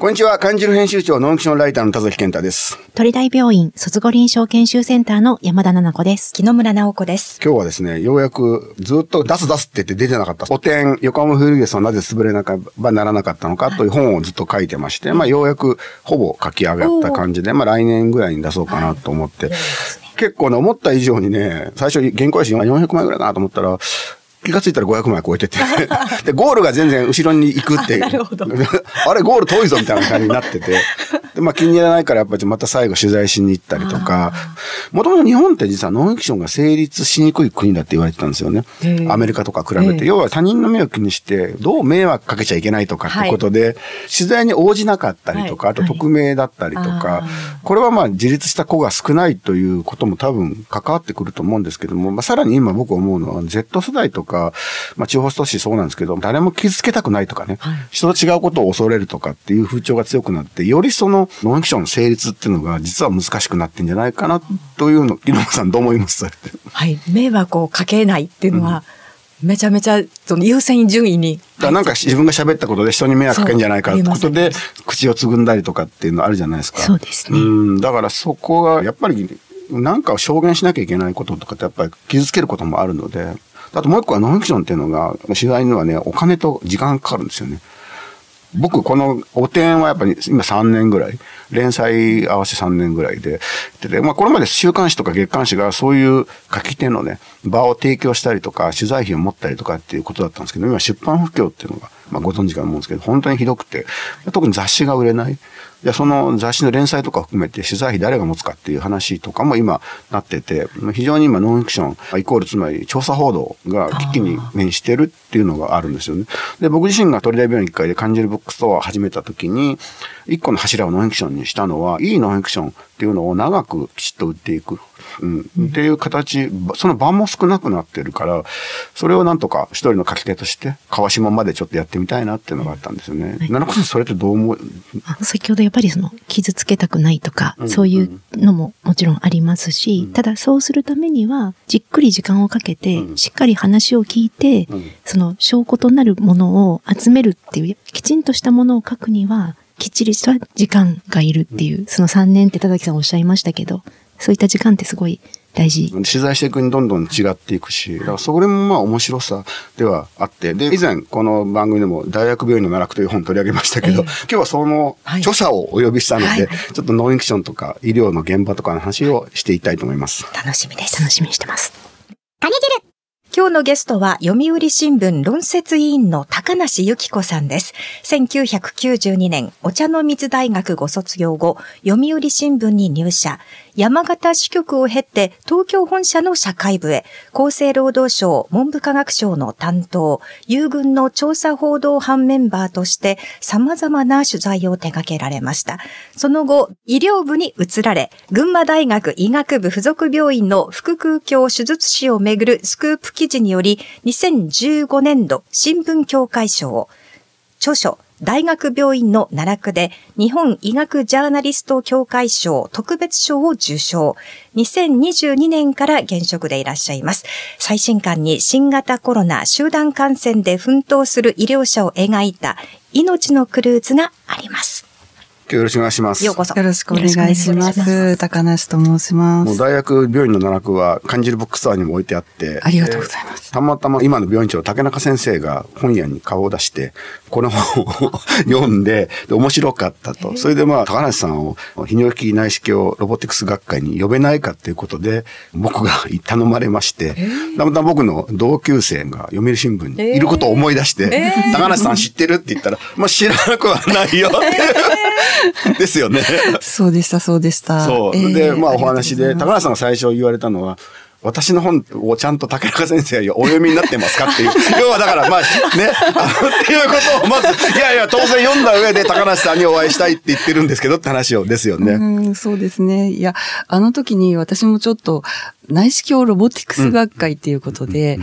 こんにちは、漢字の編集長、ノンフィクションライターの田崎健太です。鳥大病院卒後臨床研修センターの山田奈々子です。木野村直子です。今日はですね、ようやくずっと出す出すって言って出てなかった、古典、横浜フールゲスはなぜ潰れなかばならなかったのかという本をずっと書いてまして、まあようやくほぼ書き上がった感じで、まあ来年ぐらいに出そうかなと思って、結構ね、思った以上にね、最初原稿用紙400枚ぐらいかなと思ったら、気がついたら500枚超えてて。で、ゴールが全然後ろに行くって。なるほど あれ、ゴール遠いぞみたいな感じになってて。で、まあ気に入らないからやっぱりまた最後取材しに行ったりとか。もともと日本って実はノンフィクションが成立しにくい国だって言われてたんですよね。アメリカとか比べて。ええ要は他人の目を気にして、どう迷惑かけちゃいけないとかってことで、取材に応じなかったりとか、はいあと匿名だったりとか、あこれはまあ自立した子が少ないということも多分関わってくると思うんですけども、まあさらに今僕思うのは Z 世代とか、まあ地方都市そうなんですけど、誰も傷つけたくないとかね、はい人と違うことを恐れるとかっていう風潮が強くなって、よりそのノンフィクションの成立っていうのが実は難しくなってんじゃないかなというの、木野さんどう思います？はい。迷惑をかけないっていうのは、めちゃめちゃその優先順位に。だなんか自分が喋ったことで人に迷惑かけるんじゃないかってことで、口をつぐんだりとかっていうのあるじゃないですか。そうですねうん、だからそこがやっぱりなんかを証言しなきゃいけないこととかってやっぱり傷つけることもあるので、あともう一個はノンフィクションっていうのが取材にはね、お金と時間がかかるんですよね。僕、このお点はやっぱり今3年ぐらい、連載合わせ3年ぐらい、ででまあこれまで週刊誌とか月刊誌がそういう書き手のね、場を提供したりとか、取材費を持ったりとかっていうことだったんですけど、今出版不況っていうのが、まあご存知かと思うんですけど、本当にひどくて、特に雑誌が売れない。で、その雑誌の連載とか含めて取材費誰が持つかっていう話とかも今なってて、非常に今ノンフィクション、イコールつまり調査報道が危機に面してるっていうのがあるんですよね。で、僕自身が鳥大病院1回で感じるブックストアを始めた時に、一個の柱をノンフィクションにしたのは、いいノンフィクションっていうのを長くきちっと売っていく。うん、っていう形、その場も少なくなってるから、それをなんとか一人の書き手として、川島までちょっとやってみたいなっていうのがあったんですよね。はい。奈良子さん、それってどう思う？先ほどやっぱりその傷つけたくないとか、うん。そういうのももちろんありますし、うん。ただそうするためにはじっくり時間をかけて、うん。しっかり話を聞いて、うん。その証拠となるものを集めるっていう、きちんとしたものを書くには、きっちりした時間がいるっていう、その3年って田崎さんおっしゃいましたけど、そういった時間ってすごい大事。取材していくにどんどん違っていくし、だからそれもまあ面白さではあって、で、以前この番組でも大学病院の奈落という本取り上げましたけど、ええ今日はそのはい著者をお呼びしたので、はいちょっとノンフィクションとか医療の現場とかの話をしていきたいと思います。楽しみです。楽しみにしてます。今日のゲストは読売新聞論説委員の高梨由紀子さんです。1992年、お茶の水大学ご卒業後、読売新聞に入社。山形支局を経て東京本社の社会部へ、厚生労働省文部科学省の担当、友軍の調査報道班メンバーとして様々な取材を手掛けられました。その後、医療部に移られ、群馬大学医学部附属病院の腹腔鏡手術師をめぐるスクープ記事により、2015年度新聞協会賞を、著書、大学病院の奈落で日本医学ジャーナリスト協会賞特別賞を受賞。2022年から現職でいらっしゃいます。最新刊に新型コロナ集団感染で奮闘する医療者を描いた命のクルーズがあります。今日よろしくお願いします。ようこそ。よろしくお願いしまよろしくお願いしますす。高梨と申します。もう大学病院の奈落は感じるブックストアにも置いてあって。ありがとうございます。たまたま今の病院長竹中先生が本屋に顔を出して、この本を読んで、で面白かったと。それでまあ、高梨さんを泌尿器内視鏡ロボティクス学会に呼べないかっていうことで、僕が頼まれまして、たまたま僕の同級生が読売新聞にいることを思い出して、高梨さん知ってるって言ったら、まあ知らなくはないよって。ですよね。そうでした、そうでした。そう。えーで、まあお話で、高橋さんが最初言われたのは、私の本をちゃんと竹中先生がお読みになってますかっていう。要はだから、まあ、ね、っていうことをまず、いやいや、当然読んだ上で高梨さんにお会いしたいって言ってるんですけどって話をですよね。うん、そうですね。いや、あの時に私もちょっと内視鏡ロボティクス学会っていうことで、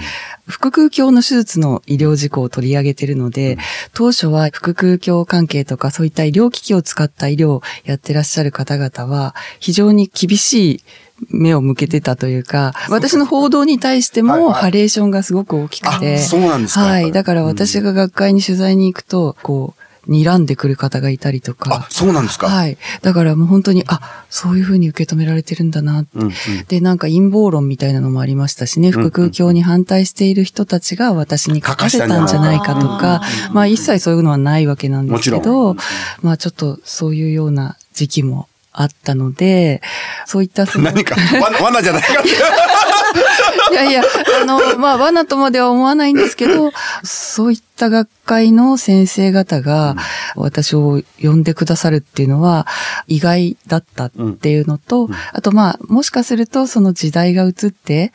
腹腔鏡の手術の医療事項を取り上げてるので、当初は腹腔鏡関係とかそういった医療機器を使った医療をやってらっしゃる方々は、非常に厳しい目を向けてたというか、私の報道に対してもハレーションがすごく大きくて、あそうなんですかはい。だから私が学会に取材に行くと、こう、睨んでくる方がいたりとか。あ、。そうなんですか。はい。だからもう本当に、あ、そういうふうに受け止められてるんだなって。うんうん。で、なんか陰謀論みたいなのもありましたしね、腹空教に反対している人たちが私に書かせたんじゃないかとか、まあ一切そういうのはないわけなんですけど、まあちょっとそういうような時期もあったので、そういったその、何か、わ罠じゃないかって。いやいや、あの、まあ、罠とまでは思わないんですけど、そういった学会の先生方が私を呼んでくださるっていうのは意外だったっていうのと、あとまあ、もしかするとその時代が移って、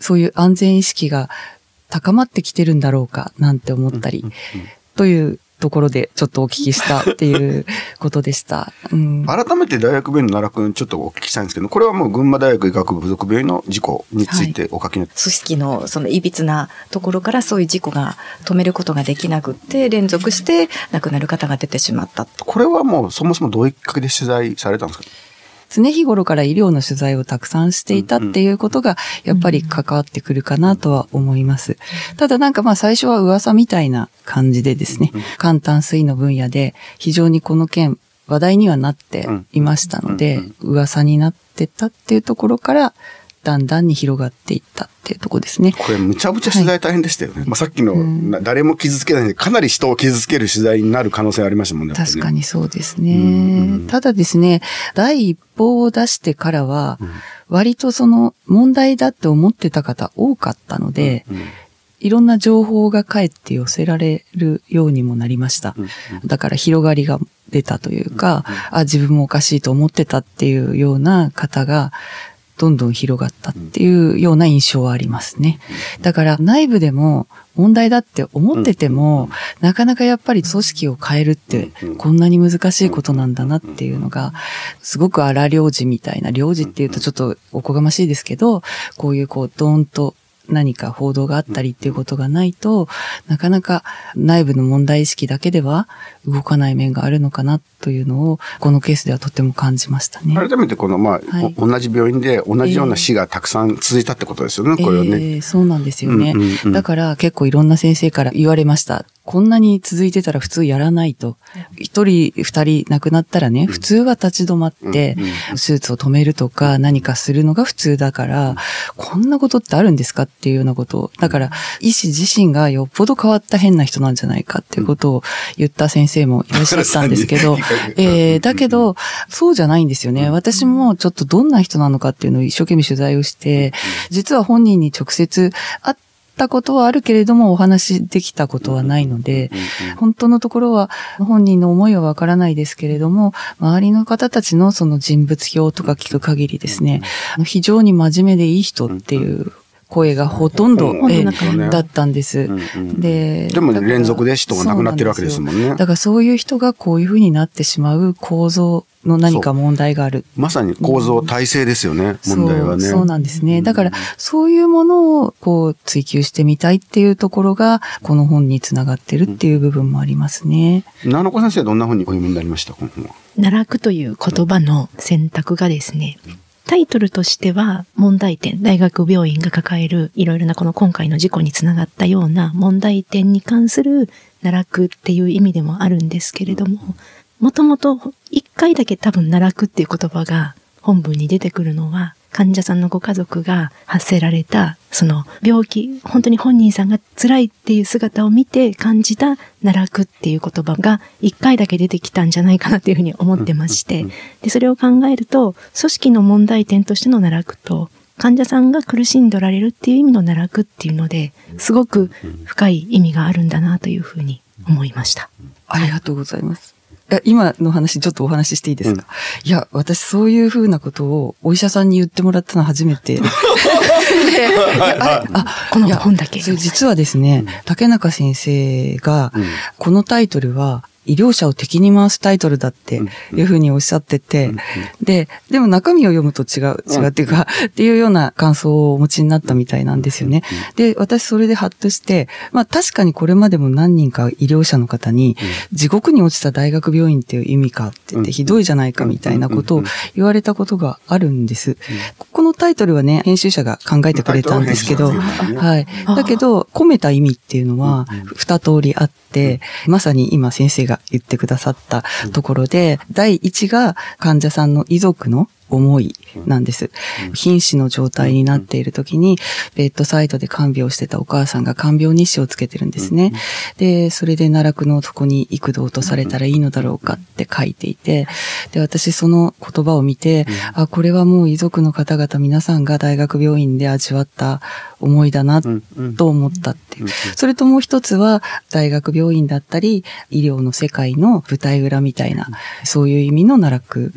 そういう安全意識が高まってきてるんだろうかなんて思ったり、というところでちょっとお聞きしたっていうことでした。うん改めて大学病院の奈良君ちょっとお聞きしたいんですけど、これはもう群馬大学医学部附属病院の事故についてお書きになって、組織のそのいびつなところからそういう事故が止めることができなくって、連続して亡くなる方が出てしまった。これはもうそもそもどういうきっかけで取材されたんですか？常日頃から医療の取材をたくさんしていたっていうことが、やっぱり関わってくるかなとは思います。ただなんかまあ最初は噂みたいな感じでですね、簡単水の分野で非常にこの件話題にはなっていましたので、噂になってたっていうところから、だんだんに広がっていったっていうところですね。これむちゃむちゃ取材大変でしたよね。まあさっきの、な誰も傷つけないで、かなり人を傷つける取材になる可能性ありましたもんね。確か。にそうですうんね。ただですね、第一報を出してからは、割とその問題だって思ってた方多かったので、うんいろんな情報が返って寄せられるようにもなりました。だから広がりが出たというか、あ、自分もおかしいと思ってたっていうような方が、どんどん広がったっていうような印象はありますね。だから内部でも問題だって思ってても、なかなかやっぱり組織を変えるってこんなに難しいことなんだなっていうのが、すごく荒領事みたいな、領事っていうとちょっとおこがましいですけど、こういうこうドーンと何か報道があったりっていうことがないと、なかなか内部の問題意識だけでは動かない面があるのかなというのを、このケースではとても感じましたね。改めてこの、まあ、はいお同じ病院で同じような死がたくさん続いたってことですよね、これはね。えーそうなんですよね、うんうんうんだから結構いろんな先生から言われました。こんなに続いてたら普通やらないと。一人、二人亡くなったらね、普通は立ち止まって、手術を止めるとか何かするのが普通だから、こんなことってあるんですかっていうようなこと。を。だから、医師自身がよっぽど変わった変な人なんじゃないかっていうことを言った先生もいらっしゃったんですけど、えーだけど、そうじゃないんですよね。私もちょっとどんな人なのかっていうのを一生懸命取材をして、実は本人に直接会ったことはあるけれどもお話できたことはないので、本当のところは本人の思いはわからないですけれども、周りの方たちのその人物表とか聞く限りですね、非常に真面目でいい人っていう声がほとんど、だったんです。うんうんで、でも連続で人が亡くなってるわけですもんねだからそういう人がこういうふうになってしまう構造の何か問題がある。まさに構造体制ですよね、問題はね。そうそうなんですね。だから、そういうものをこう追求してみたいっていうところが、この本につながってるっていう部分もありますね。七子先生はどんなふうにお読みになりましたこの本は？奈落という言葉の選択がですね、タイトルとしては問題点、大学病院が抱えるいろいろなこの今回の事故につながったような問題点に関する奈落っていう意味でもあるんですけれども、もともと一回だけ多分奈落っていう言葉が本文に出てくるのは、患者さんのご家族が発せられた、その病気、本当に本人さんが辛いっていう姿を見て感じた奈落っていう言葉が一回だけ出てきたんじゃないかなというふうに思ってまして、で、それを考えると、組織の問題点としての奈落と、患者さんが苦しんでおられるっていう意味の奈落っていうので、すごく深い意味があるんだなというふうに思いました。ありがとうございます。今の話ちょっとお話ししていいですか、いや、私そういうふうなことをお医者さんに言ってもらったのは初めて。でいやああこの本だけ。実はですね、竹中先生が、うん。このタイトルは、医療者を敵に回すタイトルだっていうふうにおっしゃってて、で、でも中身を読むと違う、違うっていうか、っていうような感想をお持ちになったみたいなんですよね。で、私それでハッとして、まあ確かにこれまでも何人か医療者の方に、地獄に落ちた大学病院っていう意味かって言って、うん。ひどいじゃないかみたいなことを言われたことがあるんです。このタイトルはね、編集者が考えてくれたんですけど、はい。だけど、込めた意味っていうのは、二通りあって、まさに今先生がが言ってくださったところで、第一が患者さんの遺族の思いなんです。瀕死の状態になっている時に、ベッドサイドで看病してたお母さんが看病日誌をつけてるんですね。で、それで奈落の底に幾度落とされたらいいのだろうかって書いていて、で、私その言葉を見て、あ、これはもう遺族の方々皆さんが大学病院で味わった思いだな、と思ったっていう。それともう一つは、大学病院だったり、医療の世界の舞台裏みたいな、そういう意味の奈落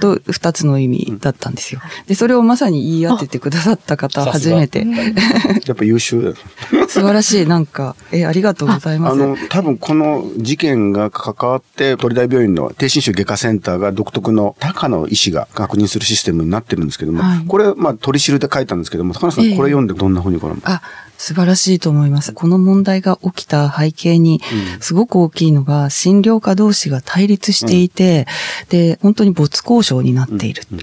と二つの意味だったんですよ。で、それをまさに言い当ててくださった方、初めて。やっぱ優秀 素晴らしい。なんか、え、ありがとうございます。あの、多分この事件が関わって、鳥大病院の低侵襲外科センターが独特の高の医師が確認するシステムになってるんですけども、はい、これ、まあ、取り知るで書いたんですけども、高野さん、これ読んでどんなふうにご覧にな素晴らしいと思います。この問題が起きた背景に、すごく大きいのが、診療科同士が対立していて、うん、で、本当に没交渉になっている、うん、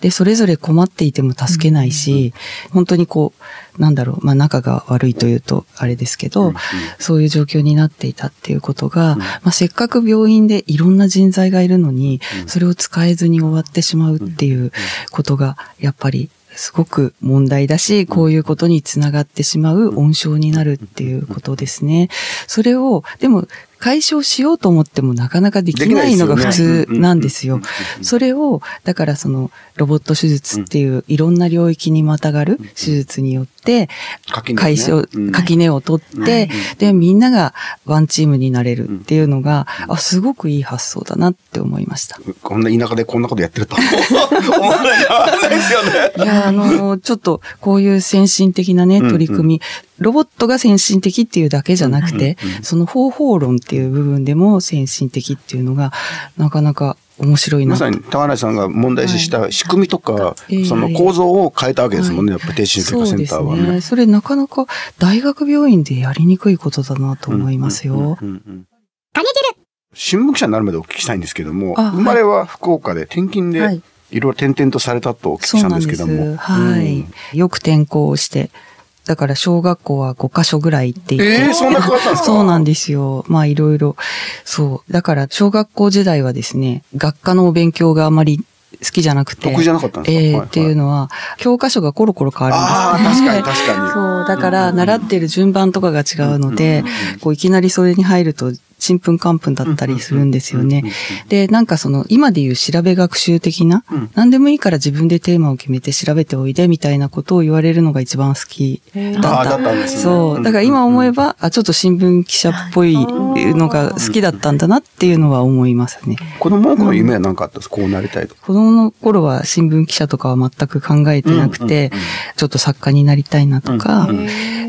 で、それぞれ困っていても助けないし、本当にこう、なんだろう、まあ仲が悪いというとあれですけど、そういう状況になっていたっていうことが、まあせっかく病院でいろんな人材がいるのに、それを使えずに終わってしまうっていうことが、やっぱりすごく問題だし、こういうことにつながってしまう温床になるっていうことですね。それを、でも、解消しようと思ってもなかなかできないのが普通なんですよ。それを、だからそのロボット手術っていういろんな領域にまたがる手術によって、解消、垣根を取って、で、みんながワンチームになれるっていうのが、あ、すごくいい発想だなって思いました。こんな田舎でこんなことやってると 思わないですよね。いや、あの、ちょっとこういう先進的なね、取り組み、ロボットが先進的っていうだけじゃなくて、その方法論っていう部分でも先進的っていうのが、なかなか面白いな。まさに高梨さんが問題視した仕組みとか、はい、その構造を変えたわけですもんね、はい、やっぱ低心外科センターはね。そね。それなかなか大学病院でやりにくいことだなと思いますよ。新聞記者になるまでお聞きしたいんですけども、生まれは福岡で転勤で、いろいろ転々とされたとお聞きしたんですけども。はい。よく転校して、だから小学校は5箇所ぐらい行っていて。えー、そんな変わったんですか？そうなんですよ。まあいろいろ。そう。だから小学校時代はですね、学科のお勉強があまり好きじゃなくて。得意じゃなかったんですか？ええー、っていうのは、教科書がコロコロ変わるんですああ、確かに確かに。そう。だから、習ってる順番とかが違うので、こう、いきなりそれに入ると、ちんぷんかんぷんだったりするんですよね。で、なんかその、今で言う調べ学習的な、うん、何でもいいから自分でテーマを決めて調べておいでみたいなことを言われるのが一番好きだった。だったんですね。そう。だから今思えば、あ、ちょっと新聞記者っぽいのが好きだったんだなっていうのは思いますね。子供の頃夢は何かあったんですか？こうなりたいと。子供の頃は新聞記者とかは全く考えてなくて、ちょっと作家になりたいなとか、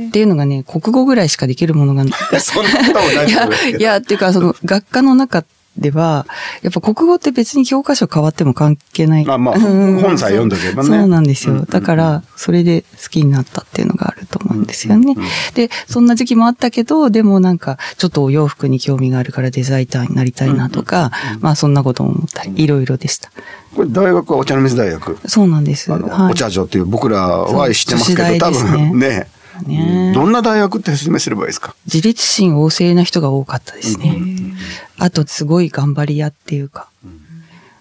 っていうのがね、国語ぐらいしかできるものがない。そんなこともない いや、いや、っていうか、その、学科の中では、やっぱ国語って別に教科書変わっても関係ない。まあまあ、本さえ読んどけばね。そうなんですよ。だから、それで好きになったっていうのがあると思うんですよね。で、そんな時期もあったけど、でもなんか、ちょっとお洋服に興味があるからデザイナーになりたいなとか、まあそんなことも思ったり、いろいろでした。これ大学はお茶の水大学。そうなんです。はい、お茶女っていう僕らは知ってますけど、多分ねね。どんな大学って説明すればいいですか？自立心旺盛な人が多かったですね。あと、すごい頑張り屋っていうか、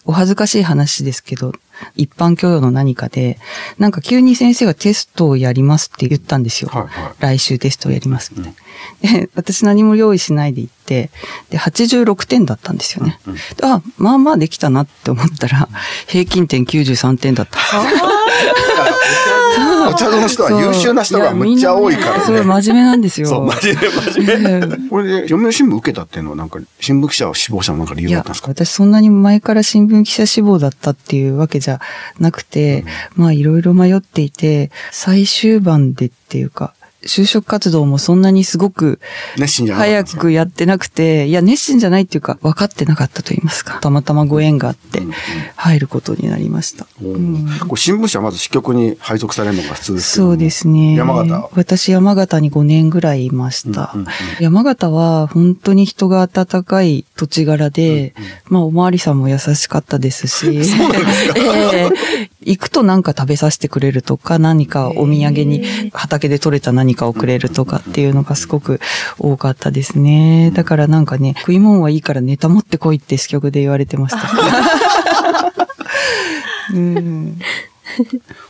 お恥ずかしい話ですけど、一般教養の何かで、なんか急に先生がテストをやりますって言ったんですよ。はいはい、来週テストをやりますみたいな。で、私何も用意しないで行って、で、86点だったんですよね。うんうん、あ、まあまあできたなって思ったら、平均点93点だった。お茶の人は優秀な人がむっちゃ多いからね。すごい真面目なんですよ。そう、真面目、真面目。これで、読売新聞受けたっていうのはなんか、新聞記者を志望者のなんか理由だったんですか？私そんなに前から新聞記者志望だったっていうわけじゃなくて、うん、まあいろいろ迷っていて、最終盤でっていうか、就職活動もそんなにすごく早くやってなくて、いや、熱心じゃないっていうか、分かってなかったと言いますか。たまたまご縁があって、入ることになりました。うん、これ新聞社はまず支局に配属されるのが普通ですそうですね。山形？私、山形に5年ぐらいいました。うんうんうん、山形は本当に人が温かい土地柄で、うんうん、まあ、おまわりさんも優しかったですし、そうなんですか、えー行くとなんか食べさせてくれるとか、何かお土産に畑で採れた何かをくれるとかっていうのがすごく多かったですね。だからなんかね、食い物はいいからネタ持ってこいって支局で言われてました。うん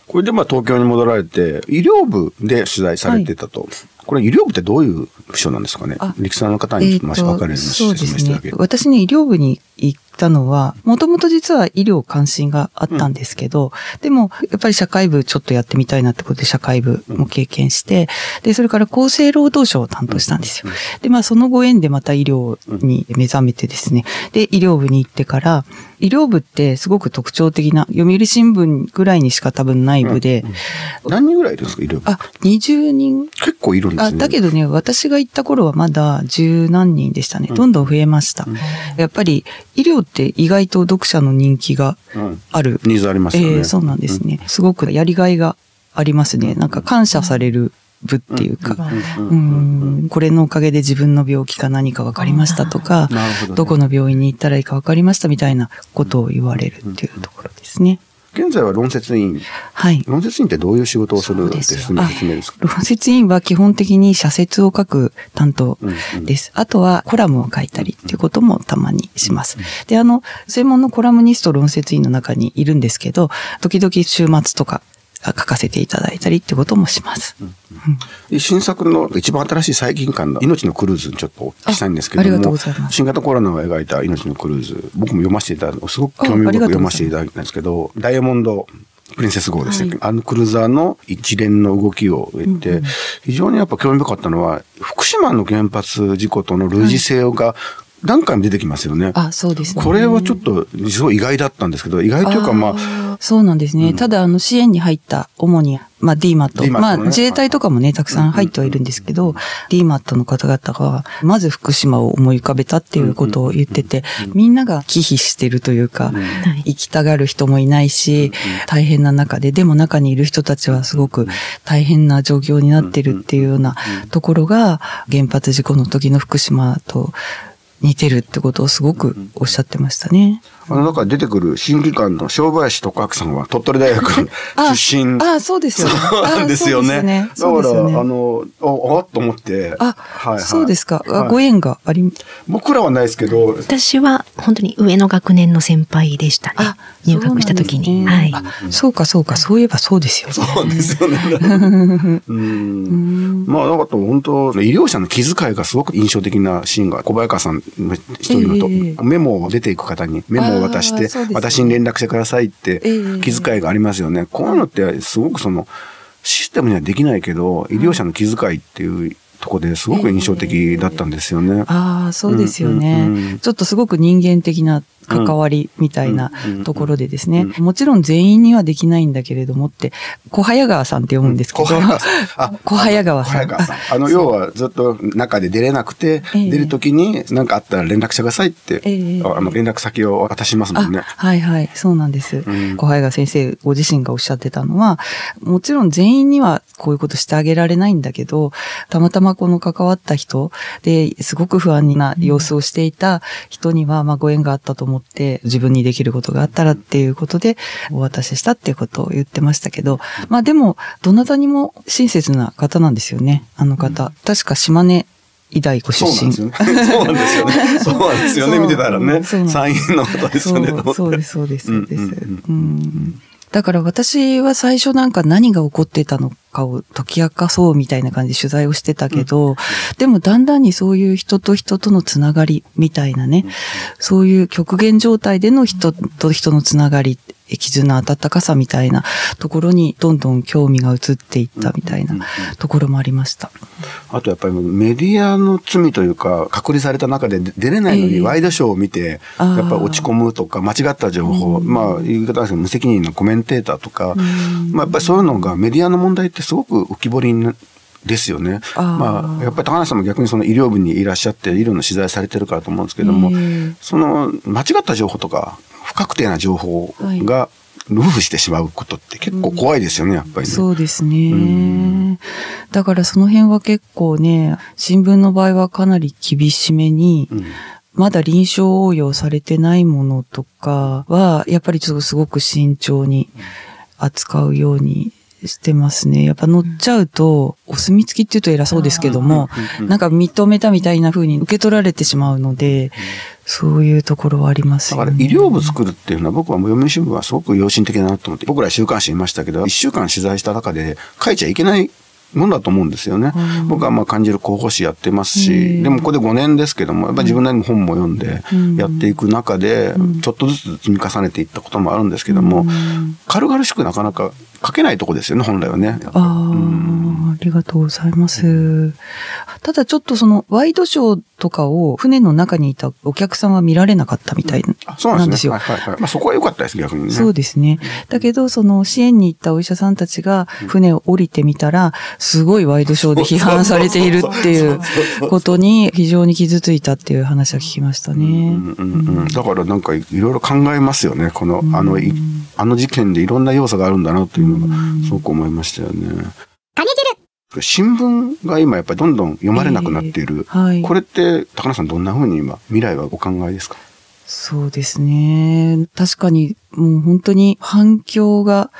これでまあ東京に戻られて、医療部で取材されてたと。これ医療部ってどういう部署なんですかね？あ力さんの方にちょっと分かるようにそう説ですね。明してあげる。。私ね、医療部に行ったのは、もともと実は医療関心があったんですけど、でも、やっぱり社会部ちょっとやってみたいなってことで社会部も経験して、で、それから厚生労働省を担当したんですよ。で、まあ、そのご縁でまた医療に目覚めてですね、で、医療部に行ってから、医療部ってすごく特徴的な、読売新聞ぐらいにしか多分ない部で、何人ぐらいですか医療部？あ、20人。結構いるんですあ、ね。だけどね、私が行った頃はまだ十何人でしたね。どんどん増えました。やっぱり医療って意外と読者の人気がうんある。ニーズありますよね。ええそうなんですね。すごくやりがいがありますね。なんか感謝される部っていうか、うん。ううんん、これのおかげで自分の病気か何か分かりましたとか、どねどこの病院に行ったらいいか分かりましたみたいなことを言われるっていうところですね。現在は論説委員。はい。論説委員ってどういう仕事をするんですそうか説明ですか？論説委員は基本的に社説を書く担当です。あとはコラムを書いたりっていうこともたまにします。で、あの、専門のコラムニスト論説委員の中にいるんですけど、時々週末とかあ書かせていただいたりってこともします。新作の一番新しい最近刊の命のクルーズにちょっとお聞きしたいんですけども新型コロナを描いた命のクルーズ、僕も読ませていただいて、すごく興味深く読ませていただいたんですけど、ダイヤモンドプリンセス号でしたっけ、はあのクルーザーの一連の動きを得て、非常にやっぱ興味深かったのは、福島の原発事故との類似性が何回も出てきますよね。あ、そうですね。これはちょっと、すごい意外だったんですけど、意外というかまあ、あそうなんですね。うん。ただ、あの、支援に入った、主に、まあ、DMAT。DMAT まあ、ね自衛隊とかもね、たくさん入ってはいるんですけど、DMAT の方々が、まず福島を思い浮かべたっていうことを言ってて、みんなが忌避してるというか、はい行きたがる人もいないし、大変な中で、でも中にいる人たちはすごく大変な状況になってるっていうようなところが、原発事故の時の福島と似てるってことをすごくおっしゃってましたね。あの中で出てくる審議官の正林徳明さんは鳥取大学 あ出身。あ、そうですよね。そうなんですよね。だから、ねあの、あ、あっと思って。あ、はいはいそうですか。あはいご縁があり、僕らはないですけど、私は本当に上の学年の先輩でしたね。入学した時に。はい。そうか、そうか。そういえばそうですよね。そうですよね。うん。まあ、だから本当、医療者の気遣いがすごく印象的なシーンが、小早川さんの一人のと、ええメモを出ていく方にメモを渡して、ね。私に連絡してくださいってええ気遣いがありますよね。こういうのってすごくその、システムにはできないけど、医療者の気遣いっていうとこですごく印象的だったんですよね。ああ、そうですようんね、うんうん。ちょっとすごく人間的な関わりみたいなところでですね。もちろん全員にはできないんだけれどもって、小早川さんって読むんですけど、小早川さん。あ 小早川さん小早川さん。あの、要はずっと中で出れなくて、ええ出るときに何かあったら連絡してくださいって、ええあの、連絡先を渡しますもんねあ。はいはい、そうなんです。ん小早川先生ご自身がおっしゃってたのは、もちろん全員にはこういうことしてあげられないんだけど、たまたまこの関わった人で、すごく不安な様子をしていた人には、まあご縁があったと思って、自分にできることがあったらっていうことで、お渡ししたっていうことを言ってましたけど、まあでも、どなたにも親切な方なんですよね、あの方。確か島根医大ご出身。そうなんですよね。そうなんですよね。見てたらね。参院の方ですよね。そうです、そうです、そうです。うんううんんだから私は最初なんか何が起こってたのかを解き明かそうみたいな感じで取材をしてたけど、でもだんだんにそういう人と人とのつながりみたいなね、そういう極限状態での人と人のつながり、絆、温かさみたいなところにどんどん興味が移っていったみたいなところもありました。あとやっぱりメディアの罪というか、隔離された中で出れないのええ。にワイドショーを見て、やっぱり落ち込むとか、間違った情報、まあ言い方ですけど無責任なコメンテーターとか、まあやっぱりそういうのがメディアの問題ってすごく浮き彫りになですよね。まあ、やっぱり高梨さんも逆にその医療部にいらっしゃって、医療の取材されてるからと思うんですけども、ええその間違った情報とか、不確定な情報がルフしてしまうことって結構怖いですよね、やっぱりね。そうですね。んだからその辺は結構ね、新聞の場合はかなり厳しめに、うんまだ臨床応用されてないものとかは、やっぱりちょっとすごく慎重に扱うようにしてますね。やっぱ乗っちゃうと、お墨付きって言うと偉そうですけども、なんか認めたみたいな風に受け取られてしまうので、そういうところはありますよね。だから医療部作るっていうのは僕は読売新聞はすごく良心的だなと思って、僕ら週刊誌いましたけど、一週間取材した中で書いちゃいけないものだと思うんですよね。僕はまあ感じる広報誌やってますし、でもここで5年ですけども、やっぱり自分なりに本も読んでやっていく中で、ちょっとずつ積み重ねていったこともあるんですけども、軽々しくなかなか書けないとこですよね、本来はね。ああ、ありがとうございます。ただちょっとそのワイドショーとかを船の中にいたお客さんは見られなかったみたいあそうなんんですすね。なでよ。はいはいはい。まあそこは良かったです、逆にね。そうですね。だけど、その支援に行ったお医者さんたちが船を降りてみたら、すごいワイドショーで批判されているっていうことに非常に傷ついたっていう話は聞きましたね。うんうんうん、だからなんかいろいろ考えますよね。この、あの、いあの事件でいろんな要素があるんだなというのが、すごく思いましたよね。新聞が今やっぱりどんどん読まれなくなっている。はい。これって、高野さんどんな風に今、未来はお考えですかそうですね。確かに、もう本当に反響が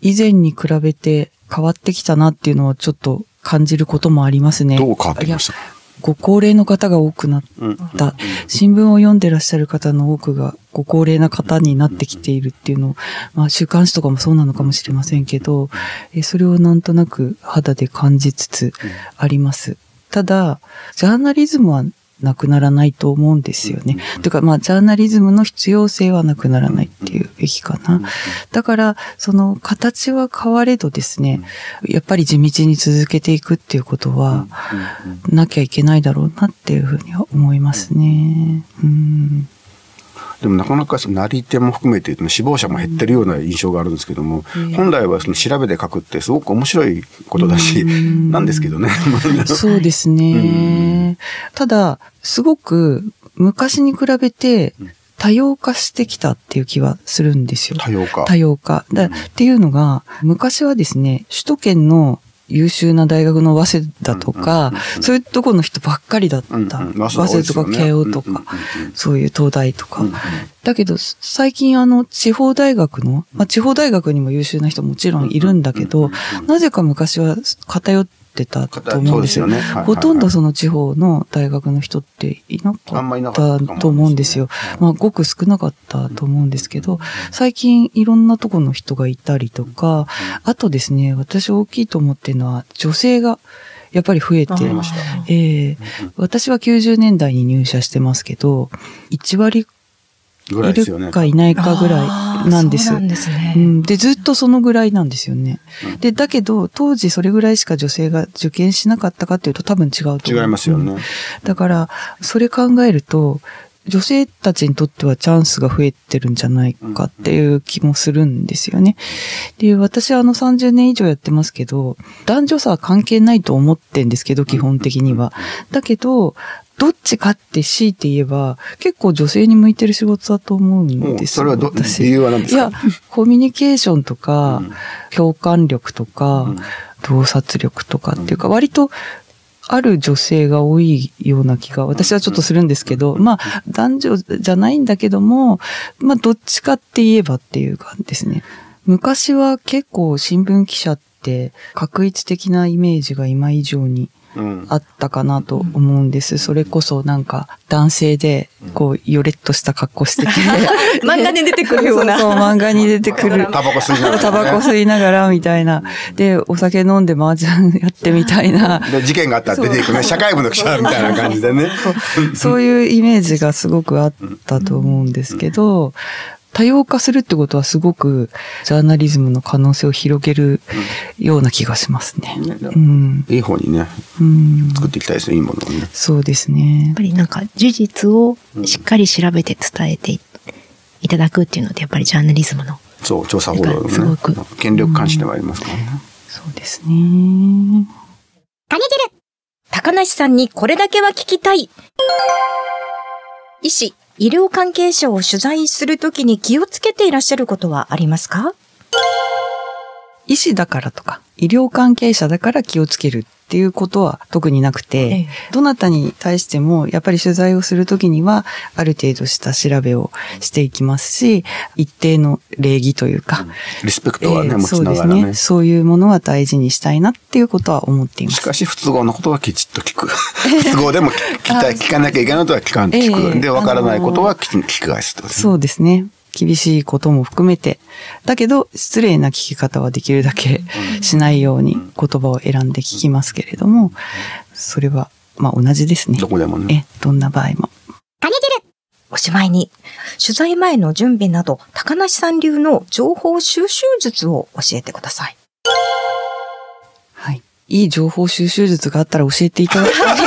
以前に比べて変わってきたなっていうのはちょっと感じることもありますね。どう変わってきましたかご高齢の方が多くなっうんた。新聞を読んでらっしゃる方の多くがご高齢な方になってきているっていうのを、まあ週刊誌とかもそうなのかもしれませんけど、えそれをなんとなく肌で感じつつあります。ただ、ジャーナリズムはなくならないと思うんですよね。とか、まあ、ジャーナリズムの必要性はなくならないっていうべきかな。だから、その形は変われどですね、やっぱり地道に続けていくっていうことは、なきゃいけないだろうなっていうふうには思いますね。うん。でもなかなかそのなり手も含めて死亡者も減ってるような印象があるんですけども、本来はその調べて書くってすごく面白いことだし、なんですけどね。そうですね。ただ、すごく昔に比べて多様化してきたっていう気はするんですよ。多様化。多様化。だっていうのが、昔はですね、首都圏の優秀な大学の早稲田とか、そういうところの人ばっかりだった。うんうん早稲田とか慶応とか、そういう東大とか。うんうんだけど、最近あの、地方大学の、まあ、地方大学にも優秀な人もちろんいるんだけど、なぜか昔は偏ってたと思うんですよ。ね。はいはいはい。ほとんどその地方の大学の人っていなかかったと思うんですよ。まあ、ごく少なかったと思うんですけど、最近いろんなところの人がいたりとか、あとですね、私大きいと思ってるのは、女性がやっぱり増えて、増えました。ええ私は90年代に入社してますけど、1割いぐらいですよねる。かいないかぐらいなんです。そうなんですね。うん、で、ずっとそのぐらいなんですよね。で、だけど、当時それぐらいしか女性が受験しなかったかっていうと多分違うと思う。違いますよねうんだから、それ考えると、女性たちにとってはチャンスが増えてるんじゃないかっていう気もするんですよね。で、私はあの30年以上やってますけど、男女差は関係ないと思ってんですけど、基本的には。だけど、どっちかって強いて言えば、結構女性に向いてる仕事だと思うんですそれはど、私。理由は何ですか？いや、コミュニケーションとか、うん。共感力とか、うん。洞察力とかっていうか、割と、ある女性が多いような気が、私はちょっとするんですけど、まあ、男女じゃないんだけども、まあ、どっちかって言えばっていう感じですね。昔は結構新聞記者って、確一的なイメージが今以上にうんあったかなと思うんです。それこそなんか男性で、こう、ヨレッとした格好してて。漫画に出てくるようなそうそう、漫画に出てくる。タバコ吸いながらねタバコ吸いながらみたいな。で、お酒飲んで麻雀やってみたいな。で事件があったら出ていくね。社会部の記者みたいな感じでね。そうそういうイメージがすごくあったと思うんですけど、多様化するってことはすごくジャーナリズムの可能性を広げるような気がしますね。ねうん。いい方にね、うん。作っていきたいですね、いいものをね。そうですねやっぱ。りなんか事実をしっかり調べて伝えていいただくっていうので、やっぱりジャーナリズムの。そう、調査報道のねごく。権力監視でもありますからね。そうですね。高梨さんにこれだけは聞きたい。医師、医療関係者を取材するときに気をつけていらっしゃることはありますか？医師だからとか、医療関係者だから気をつける。っっていうことは特になくて、ええどなたに対してもやっぱり取材をするときにはある程度した調べをしていきますし、一定の礼儀というか、リスペクトはね、ええ持ちながらねそうですね。。そういうものは大事にしたいなっていうことは思っています。しかし、不都合のことはきちっと聞く。不都合でも聞きたい、聞かなきゃいけないことは聞かん、聞く。ええで、わからないことは聞き聞き返すとですねそうですね。厳しいことも含めて。だけど、失礼な聞き方はできるだけしないように言葉を選んで聞きますけれども、それは、まあ同じですね。どこでもね。え、どんな場合も。おしまいに、取材前の準備など、高梨さん流の情報収集術を教えてください。はい。いい情報収集術があったら教えていただきたい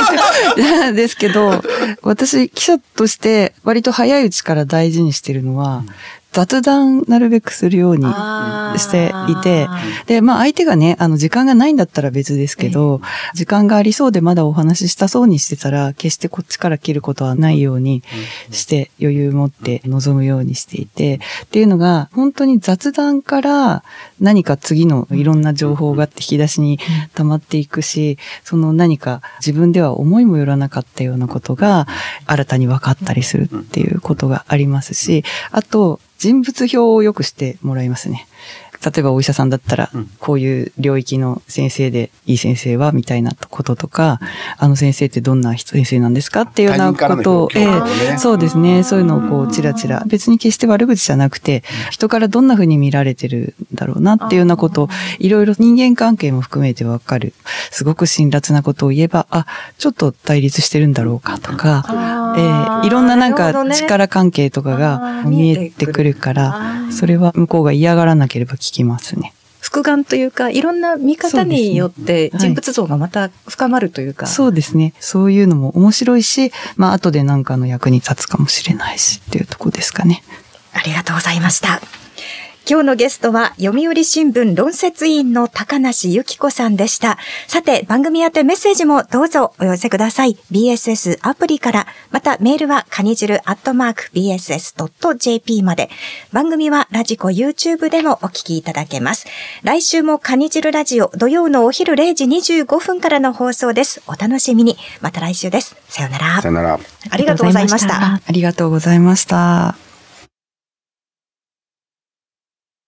ですけど、私、記者として割と早いうちから大事にしてるのは、雑談なるべくするようにしていて、で、まあ相手がね、あの時間がないんだったら別ですけど、時間がありそうでまだお話ししたそうにしてたら、決してこっちから切ることはないようにして余裕持って臨むようにしていて、っていうのが、本当に雑談から何か次のいろんな情報が引き出しに溜まっていくし、その何か自分では思いもよらなかったようなことが新たに分かったりするっていうことがありますし、あと、人物表をよくしてもらいますね。例えばお医者さんだったらうん、こういう領域の先生で、いい先生は、みたいなこととか、あの先生ってどんな先生なんですかっていうようなことを、ねええそうですね。そういうのをこう、ちらちら、別に決して悪口じゃなくて、人からどんな風に見られてるんだろうなっていうようなことを、いろいろ人間関係も含めてわかる。すごく辛辣なことを言えば、あ、ちょっと対立してるんだろうかとか、ええいろんななんか力関係とかが見えてくるから、それは向こうが嫌がらなければ聞きますね。複眼というか、いろんな見方によって人物像がまた深まるというか。そうですね。そういうのも面白いし、まあ後でなんかの役に立つかもしれないしっていうところですかね。ありがとうございました。今日のゲストは、読売新聞論説委員の高梨由紀子さんでした。さて、番組宛てメッセージもどうぞお寄せください。BSS アプリから、またメールは、かにじるアットマーク BSS.jp まで。番組はラジコ YouTube でもお聞きいただけます。来週もかにじるラジオ土曜のお昼0時25分からの放送です。お楽しみに。また来週です。さようならさ。よなら。ありがとうございました。ありがとうございました。